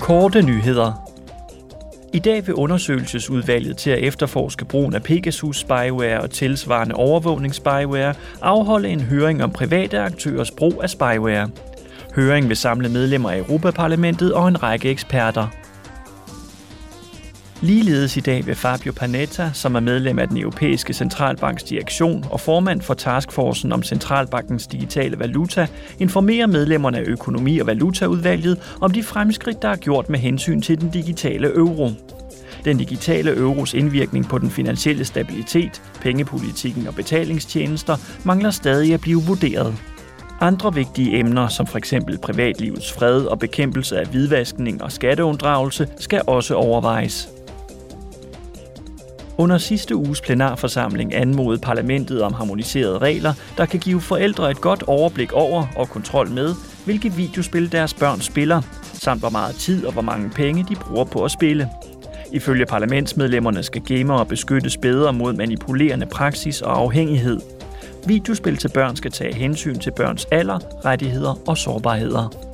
Korte nyheder. I dag vil undersøgelsesudvalget til at efterforske brugen af Pegasus spyware og tilsvarende overvågningsspyware afholde en høring om private aktørers brug af spyware. Høringen vil samle medlemmer af Europaparlamentet og en række eksperter. Ligeledes i dag vil Fabio Panetta, som er medlem af den europæiske centralbanks direktion og formand for taskforcen om centralbankens digitale valuta, informere medlemmerne af økonomi- og valutaudvalget om de fremskridt, der er gjort med hensyn til den digitale euro. Den digitale euros indvirkning på den finansielle stabilitet, pengepolitikken og betalingstjenester mangler stadig at blive vurderet. Andre vigtige emner, som f.eks. privatlivets fred og bekæmpelse af hvidvaskning og skatteunddragelse, skal også overvejes. Under sidste uges plenarforsamling anmodede parlamentet om harmoniserede regler, der kan give forældre et godt overblik over og kontrol med, hvilke videospil deres børn spiller, samt hvor meget tid og hvor mange penge de bruger på at spille. Ifølge parlamentsmedlemmerne skal gamere beskyttes bedre mod manipulerende praksis og afhængighed. Videospil til børn skal tage hensyn til børns alder, rettigheder og sårbarheder.